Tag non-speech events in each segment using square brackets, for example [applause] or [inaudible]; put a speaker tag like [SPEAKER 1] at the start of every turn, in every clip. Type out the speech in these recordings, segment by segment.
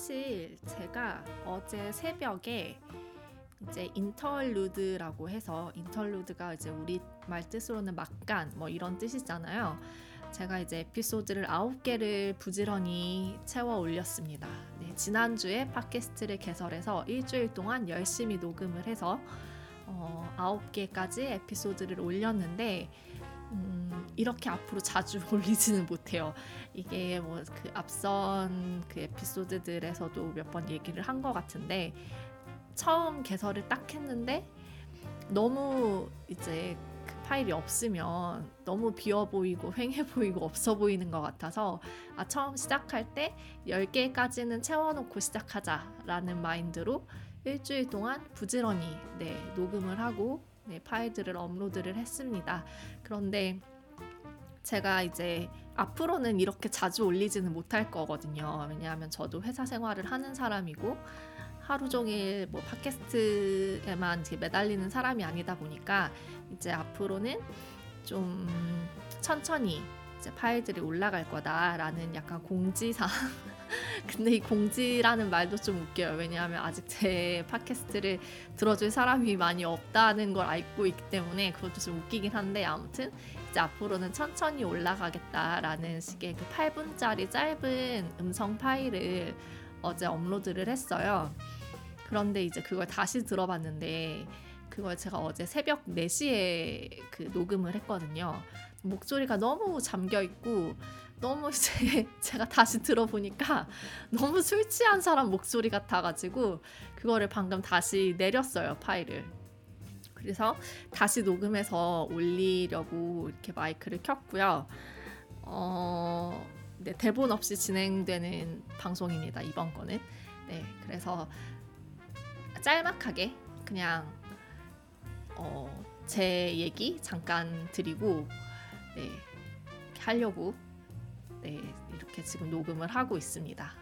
[SPEAKER 1] 사실 제가 어제 새벽에 이제 인터루드라고 해서 인터루드가 이제 우리 말 뜻으로는 막간 뭐 이런 뜻이잖아요. 제가 이제 에피소드를 아홉 개를 부지런히 채워 올렸습니다. 네, 지난주에 팟캐스트를 개설해서 일주일 동안 열심히 녹음을 해서 어, 개까지 에피소드를 올렸는데 음, 이렇게 앞으로 자주 [laughs] 올리지는 못해요. 이게 뭐 그 앞선 그 에피소드들에서도 몇 번 얘기를 한 것 같은데 처음 개설을 딱 했는데 너무 이제 그 파일이 없으면 너무 비어 보이고 [laughs] 횡해 보이고 없어 보이는 것 같아서 아 처음 시작할 때 10개까지는 채워놓고 시작하자라는 마인드로 일주일 동안 부지런히 네, 녹음을 하고 네, 파일들을 업로드를 했습니다. 그런데 제가 이제 앞으로는 이렇게 자주 올리지는 못할 거거든요. 왜냐하면 저도 회사 생활을 하는 사람이고 하루 종일 뭐 팟캐스트에만 매달리는 사람이 아니다 보니까 이제 앞으로는 좀 천천히 이제 파일들이 올라갈 거다라는 약간 공지사. [laughs] 근데 이 공지라는 말도 좀 웃겨요. 왜냐하면 아직 제 팟캐스트를 들어줄 사람이 많이 없다는 걸 알고 있기 때문에 그것도 좀 웃기긴 한데 아무튼 이제 앞으로는 천천히 올라가겠다라는 식의 그 8분짜리 짧은 음성 파일을 어제 업로드를 했어요. 그런데 이제 그걸 다시 들어봤는데 그걸 제가 어제 새벽 4시에 그 녹음을 했거든요. 목소리가 너무 잠겨 있고 너무 [laughs] 이제 제가 다시 들어보니까 너무 술 취한 사람 목소리 같아가지고 그거를 방금 다시 내렸어요 파일을. 그래서 다시 녹음해서 올리려고 이렇게 마이크를 켰고요. 어, 네, 대본 없이 진행되는 방송입니다 이번 거는. 네, 그래서 짤막하게 그냥 어, 제 얘기 잠깐 드리고 네, 하려고 네, 이렇게 지금 녹음을 하고 있습니다.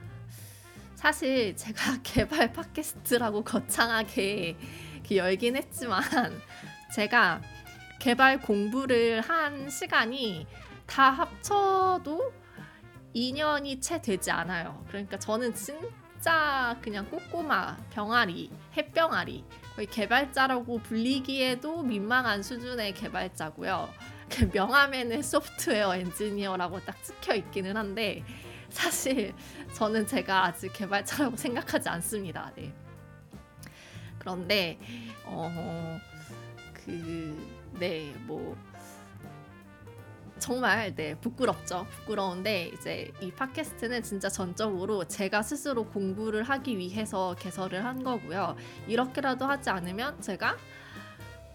[SPEAKER 1] 사실 제가 [laughs] 개발 팟캐스트라고 거창하게 열긴 했지만 [laughs] 제가 개발 공부를 한 시간이 다 합쳐도 2년이 채 되지 않아요. 그러니까 저는 진짜 그냥 꼬꼬마 병아리, 햇병아리 거의 개발자라고 불리기에도 민망한 수준의 개발자고요. 그 [laughs] 명함에는 소프트웨어 엔지니어라고 딱 찍혀 있기는 한데 사실 저는 제가 아직 개발자라고 [laughs] 생각하지 않습니다. 네. 그런데 어 그네뭐 정말 네 부끄럽죠 부끄러운데 이제 이 팟캐스트는 진짜 전적으로 제가 스스로 공부를 하기 위해서 개설을 한 거고요 이렇게라도 하지 않으면 제가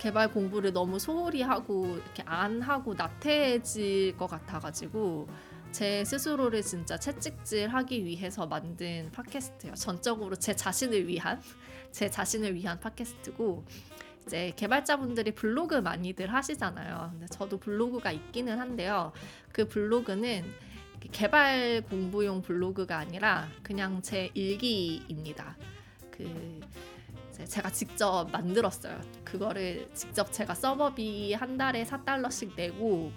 [SPEAKER 1] 개발 공부를 너무 소홀히 하고 이렇게 안 하고 나태해질 것 같아가지고 제 스스로를 진짜 채찍질하기 위해서 만든 팟캐스트예요. 전적으로 제 자신을 위한 [laughs] 제 자신을 위한 팟캐스트고 이제 개발자분들이 블로그 많이들 하시잖아요. 근데 저도 블로그가 있기는 한데요. 그 블로그는 개발 공부용 블로그가 아니라 그냥 제 일기입니다. 그 제가 직접 만들었어요. 그거를 직접 제가 서버비 한 달에 4달러씩 내고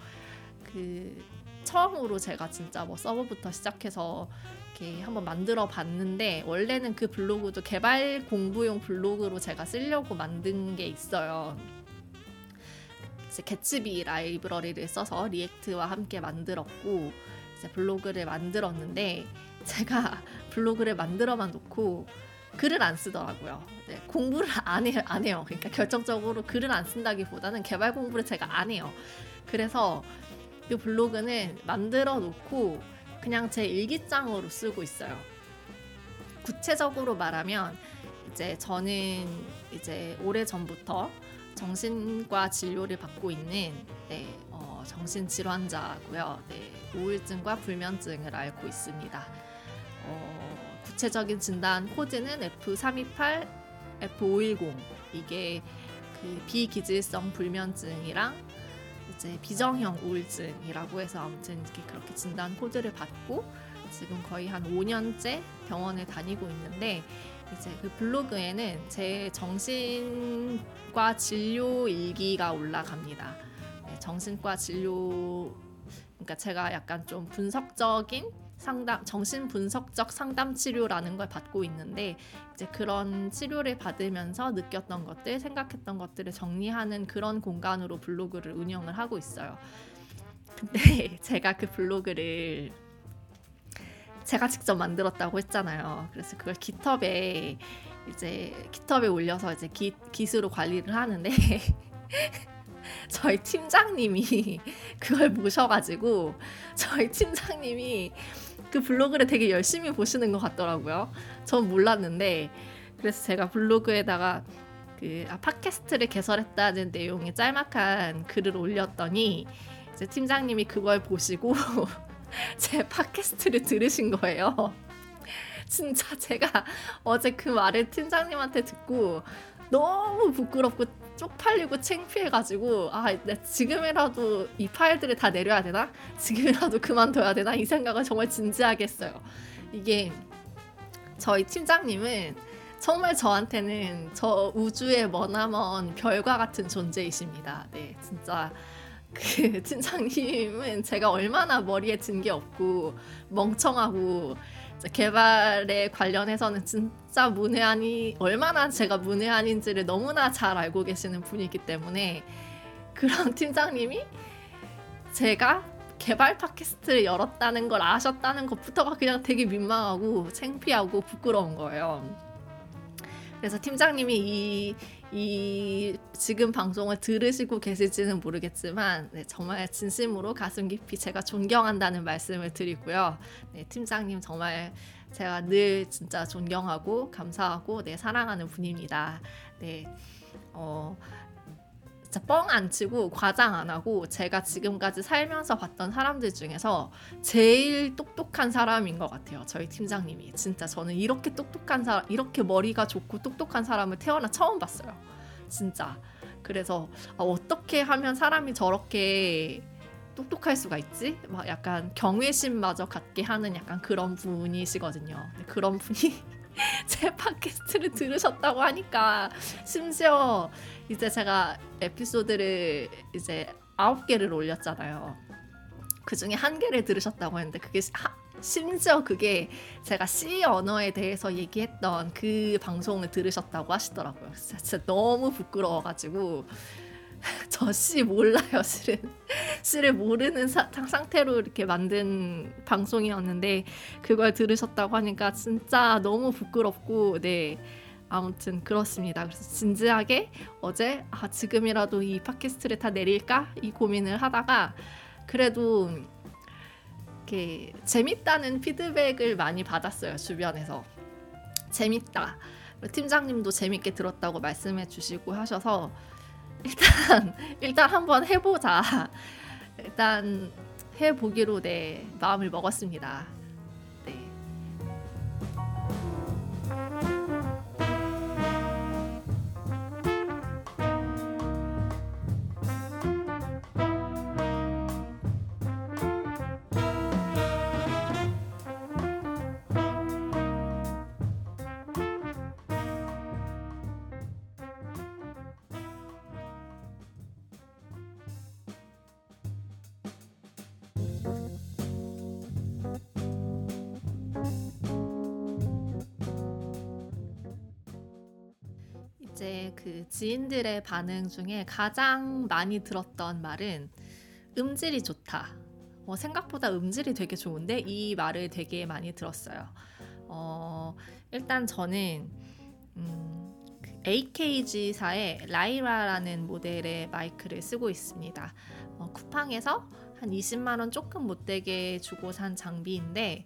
[SPEAKER 1] 그 처음으로 제가 진짜 뭐 서버부터 시작해서 이렇게 한번 만들어 봤는데 원래는 그 블로그도 개발 공부용 블로그로 제가 쓰려고 만든 게 있어요. 이제 Gatsby 라이브러리를 써서 React와 함께 만들었고 이제 블로그를 만들었는데 제가 [laughs] 블로그를 만들어만 놓고 글을 안 쓰더라고요. 네, 공부를 안 해요, 안 해요. 그러니까 결정적으로 글을 안 쓴다기보다는 개발 공부를 제가 안 해요. 그래서 이 블로그는 만들어 놓고 그냥 제 일기장으로 쓰고 있어요. 구체적으로 말하면 이제 저는 이제 오래 전부터 정신과 진료를 받고 있는 네, 어, 정신 질환자고요. 네, 우울증과 불면증을 앓고 있습니다. 어, 구체적인 진단 코드는 F328, F510 이게 그 비기질성 불면증이랑 이제 비정형 우울증이라고 해서 아무튼 이렇게 그렇게 진단 코드를 받고 지금 거의 한 5년째 병원에 다니고 있는데 이제 그 블로그에는 제 정신과 진료 일기가 올라갑니다. 네, 정신과 진료 그러니까 제가 약간 좀 분석적인 상담 정신 분석적 상담 치료라는 걸 받고 있는데 이제 그런 치료를 받으면서 느꼈던 것들, 생각했던 것들을 정리하는 그런 공간으로 블로그를 운영을 하고 있어요. 근데 [laughs] 제가 그 블로그를 제가 직접 만들었다고 했잖아요. 그래서 그걸 깃허브에 이제 깃허브에 올려서 이제 기, 기수로 관리를 하는데 [laughs] 저희 팀장님이 [laughs] 그걸 보셔가지고 저희 팀장님이 그 블로그를 되게 열심히 보시는 것 같더라고요. 전 몰랐는데 그래서 제가 블로그에다가 그 아, 팟캐스트를 개설했다는 내용의 짤막한 글을 올렸더니 이제 팀장님이 그걸 보시고 [laughs] 제 팟캐스트를 들으신 거예요. [laughs] 진짜 제가 어제 그 말을 팀장님한테 듣고 너무 부끄럽고 쪽팔리고 창피해가지고 아 지금이라도 이 파일들을 다 내려야 되나? 지금이라도 그만둬야 되나? 이 생각을 정말 진지하게 했어요. 이게 저희 팀장님은 정말 저한테는 저 우주의 머나먼 별과 같은 존재이십니다. 네, 진짜 그 [laughs] 팀장님은 제가 얼마나 머리에 든 게 없고 멍청하고 개발에 관련해서는 진짜 문외한이 얼마나 제가 문외한인지를 너무나 잘 알고 계시는 분이기 때문에 그런 [laughs] 팀장님이 제가 개발 팟캐스트를 열었다는 걸 아셨다는 것부터가 그냥 되게 민망하고 창피하고 부끄러운 거예요. 그래서 팀장님이 이, 이 지금 방송을 들으시고 계실지는 모르겠지만 네, 정말 진심으로 가슴 깊이 제가 존경한다는 말씀을 드리고요. 네, 팀장님 정말 제가 늘 진짜 존경하고 감사하고 네, 사랑하는 분입니다. 네, 어, 진짜 뻥 안 치고 과장 안 하고 제가 지금까지 살면서 봤던 사람들 중에서 제일 똑똑한 사람인 것 같아요. 저희 팀장님이 진짜 저는 이렇게 똑똑한 사람, 이렇게 머리가 좋고 똑똑한 사람을 태어나 처음 봤어요. 진짜. 그래서 아, 어떻게 하면 사람이 저렇게 똑똑할 수가 있지? 막 약간 경외심마저 갖게 하는 약간 그런 분이시거든요. 그런 분이 [laughs] 제 팟캐스트를 들으셨다고 하니까 심지어 이제 제가 에피소드를 이제 아홉 개를 올렸잖아요. 그 중에 한 개를 들으셨다고 했는데 그게 하, 심지어 그게 제가 C 언어에 대해서 얘기했던 그 방송을 들으셨다고 하시더라고요. 진짜, 진짜 너무 부끄러워가지고 [laughs] 저 C 몰라요, 실은. C를 모르는 사, 상태로 이렇게 만든 방송이었는데 그걸 들으셨다고 하니까 진짜 너무 부끄럽고 네. 아무튼 그렇습니다. 그래서 진지하게 어제 아 지금이라도 이 팟캐스트를 다 내릴까 이 고민을 하다가 그래도 이렇게 재밌다는 피드백을 많이 받았어요 주변에서 재밌다 팀장님도 재밌게 들었다고 말씀해 주시고 하셔서 일단 일단 한번 해보자. 일단 해보기로 네 마음을 먹었습니다. 이제 그 지인들의 반응 중에 가장 많이 들었던 말은 음질이 좋다. 어, 생각보다 음질이 되게 좋은데 이 말을 되게 많이 들었어요. 어, 일단 저는 음, AKG사의 그 라이라라는 모델의 마이크를 쓰고 있습니다. 어, 쿠팡에서 한 20만 원 조금 못되게 주고 산 장비인데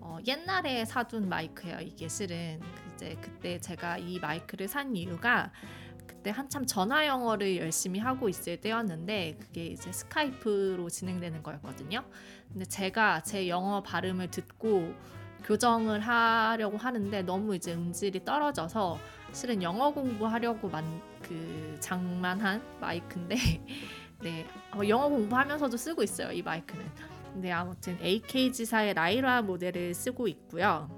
[SPEAKER 1] 어, 옛날에 사둔 마이크예요. 이게 실은 이제 그때 제가 이 마이크를 산 이유가 그때 한참 전화 영어를 열심히 하고 있을 때였는데 그게 이제 스카이프로 진행되는 거였거든요. 근데 제가 제 영어 발음을 듣고 교정을 하려고 하는데 너무 이제 음질이 떨어져서 실은 영어 공부하려고 만 그 장만한 마이크인데 [laughs] 네 어, 영어 공부하면서도 쓰고 있어요 이 마이크는. 근데 아무튼 AKG사의 라이라 모델을 쓰고 있고요.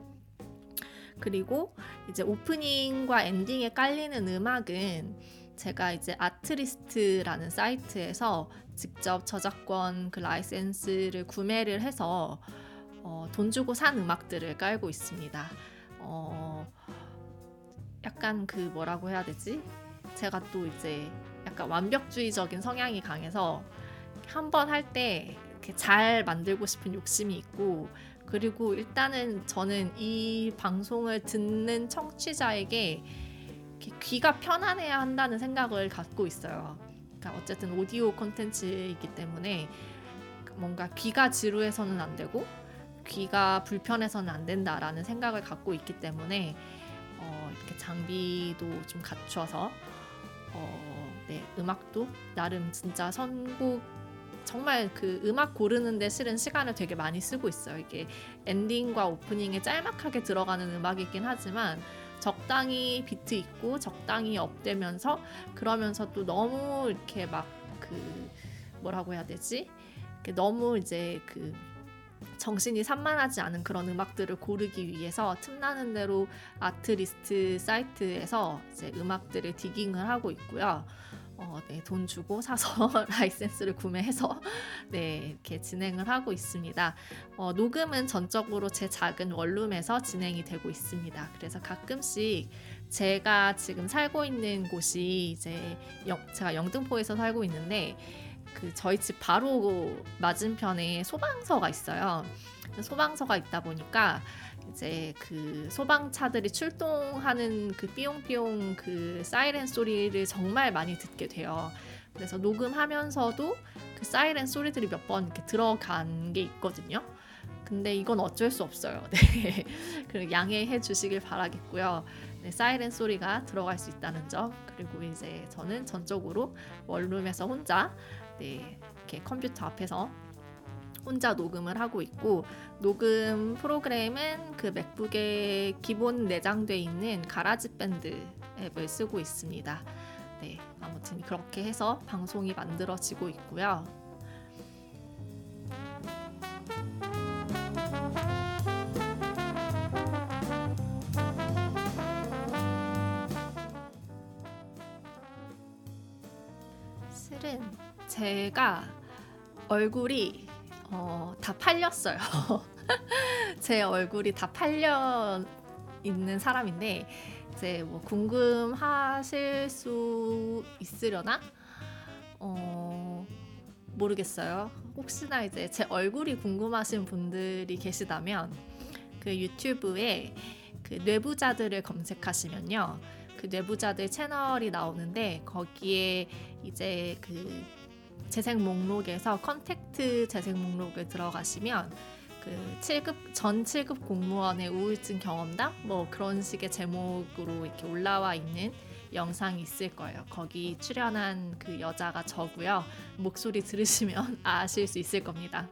[SPEAKER 1] 그리고 이제 오프닝과 엔딩에 깔리는 음악은 제가 이제 아트리스트라는 사이트에서 직접 저작권 그 라이센스를 구매를 해서 어, 돈 주고 산 음악들을 깔고 있습니다. 어, 약간 그 뭐라고 해야 되지? 제가 또 이제 약간 완벽주의적인 성향이 강해서 한 번 할 때 잘 만들고 싶은 욕심이 있고 그리고 일단은 저는 이 방송을 듣는 청취자에게 귀가 편안해야 한다는 생각을 갖고 있어요. 그러니까 어쨌든 오디오 콘텐츠이기 때문에 뭔가 귀가 지루해서는 안 되고 귀가 불편해서는 안 된다라는 생각을 갖고 있기 때문에 어, 이렇게 장비도 좀 갖춰서 어, 네, 음악도 나름 진짜 선곡 정말 그 음악 고르는데 실은 시간을 되게 많이 쓰고 있어요. 이게 엔딩과 오프닝에 짤막하게 들어가는 음악이긴 하지만 적당히 비트 있고 적당히 업되면서 그러면서 또 너무 이렇게 막 그 뭐라고 해야 되지? 너무 이제 그 정신이 산만하지 않은 그런 음악들을 고르기 위해서 틈나는 대로 아트리스트 사이트에서 이제 음악들을 디깅을 하고 있고요. 어, 네, 돈 주고 사서 [laughs] 라이센스를 구매해서 [laughs] 네, 이렇게 진행을 하고 있습니다. 어, 녹음은 전적으로 제 작은 원룸에서 진행이 되고 있습니다. 그래서 가끔씩 제가 지금 살고 있는 곳이 이제 영, 제가 영등포에서 살고 있는데 그 저희 집 바로 맞은편에 소방서가 있어요. 소방서가 있다 보니까 이제 그 소방차들이 출동하는 그 삐용삐용 그 사이렌 소리를 정말 많이 듣게 돼요. 그래서 녹음하면서도 그 사이렌 소리들이 몇 번 이렇게 들어간 게 있거든요. 근데 이건 어쩔 수 없어요. [laughs] 네. 그리고 양해해 주시길 바라겠고요. 네, 사이렌 소리가 들어갈 수 있다는 점. 그리고 이제 저는 전적으로 원룸에서 혼자 네, 이렇게 컴퓨터 앞에서 혼자 녹음을 하고 있고 녹음 프로그램은 그 맥북에 기본 내장돼 있는 가라지 밴드 앱을 쓰고 있습니다. 네, 아무튼 그렇게 해서 방송이 만들어지고 있고요. 제가 얼굴이 어, 다 팔렸어요. [laughs] 제 얼굴이 다 팔려 있는 사람인데 이제 뭐 궁금하실 수 있으려나? 어, 모르겠어요. 혹시나 이제 제 얼굴이 궁금하신 분들이 계시다면 그 유튜브에 그 뇌부자들을 검색하시면요. 그 뇌부자들 채널이 나오는데 거기에 이제 그 재생 목록에서 컨택 트 재생 목록을 들어가시면 그 7급 전 7급 공무원의 우울증 경험담 뭐 그런 식의 제목으로 이렇게 올라와 있는 영상이 있을 거예요. 거기 출연한 그 여자가 저고요. 목소리 들으시면 [laughs] 아실 수 있을 겁니다.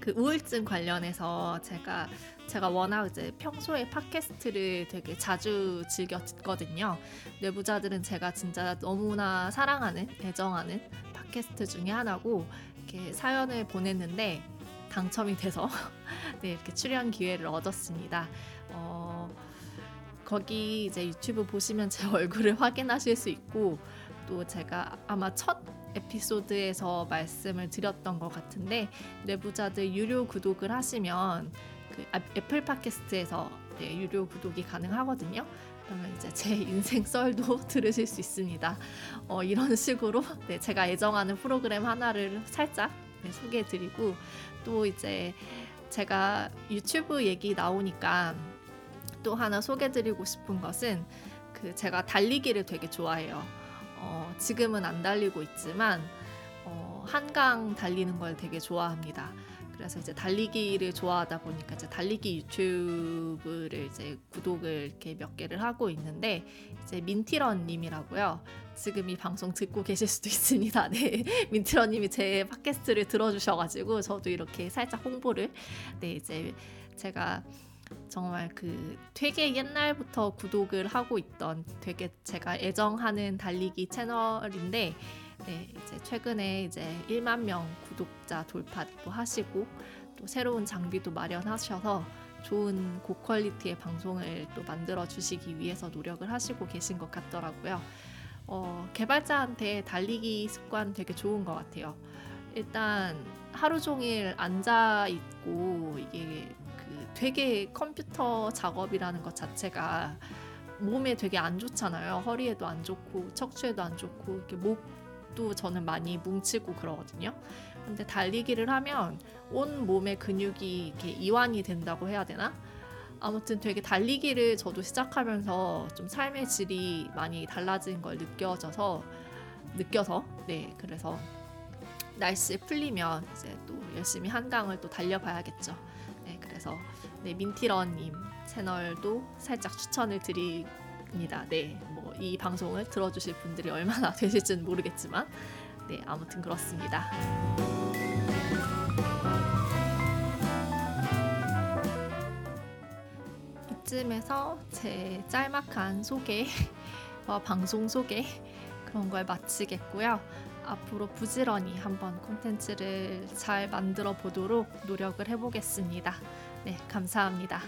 [SPEAKER 1] 그 우울증 관련해서 제가 제가 워낙 이제 평소에 팟캐스트를 되게 자주 즐겨 듣거든요. 내부자들은 제가 진짜 너무나 사랑하는 애정하는 팟캐스트 중에 하나고 이렇게 사연을 보냈는데 당첨이 돼서 [laughs] 네, 이렇게 출연 기회를 얻었습니다. 어, 거기 이제 유튜브 보시면 제 [laughs] 얼굴을 확인하실 수 있고 또 제가 아마 첫 에피소드에서 말씀을 드렸던 것 같은데 내부자들 유료 구독을 하시면 그 애플 팟캐스트에서 네, 유료 구독이 가능하거든요. 그러면 이제 제 인생 썰도 [laughs] 들으실 수 있습니다. 어, 이런 식으로 네, 제가 애정하는 프로그램 하나를 살짝 네, 소개해드리고 또 이제 제가 유튜브 얘기 나오니까 또 하나 소개드리고 싶은 것은 그 제가 달리기를 되게 좋아해요. 어, 지금은 안 달리고 있지만 어, 한강 달리는 걸 되게 좋아합니다. 그래서 이제 달리기를 좋아하다 보니까 이제 달리기 유튜브를 이제 구독을 이렇게 몇 개를 하고 있는데 이제 민티런 님이라고요. 지금 이 방송 듣고 계실 수도 있습니다. [laughs] 네, 민티런 님이 제 팟캐스트를 들어주셔 가지고 저도 이렇게 살짝 홍보를 네 이제 제가 정말 그 되게 옛날부터 구독을 하고 있던 되게 제가 애정하는 달리기 채널인데 네, 이제 최근에 이제 1만 명 구독자 돌파도 하시고 또 새로운 장비도 마련하셔서 좋은 고퀄리티의 방송을 또 만들어 주시기 위해서 노력을 하시고 계신 것 같더라고요. 어, 개발자한테 달리기 습관 되게 좋은 것 같아요. 일단 하루 종일 앉아 있고 이게 그 되게 컴퓨터 작업이라는 것 자체가 몸에 되게 안 좋잖아요. 허리에도 안 좋고 척추에도 안 좋고 이렇게 목 도 저는 많이 뭉치고 그러거든요. 근데 달리기를 하면 온 몸의 근육이 이렇게 이완이 된다고 해야 되나? 아무튼 되게 달리기를 저도 시작하면서 좀 삶의 질이 많이 달라진 걸 느껴져서 느껴서 네 그래서 날씨 풀리면 이제 또 열심히 한강을 또 달려봐야겠죠. 네 그래서 네 민티런님 채널도 살짝 추천을 드립니다. 네 뭐 이 방송을 들어주실 분들이 얼마나 [laughs] 되실지는 모르겠지만 네 아무튼 그렇습니다. 이쯤에서 제 짤막한 소개와 [laughs] 방송 소개 그런 걸 마치겠고요. 앞으로 부지런히 한번 콘텐츠를 잘 만들어 보도록 노력을 해보겠습니다. 네, 감사합니다.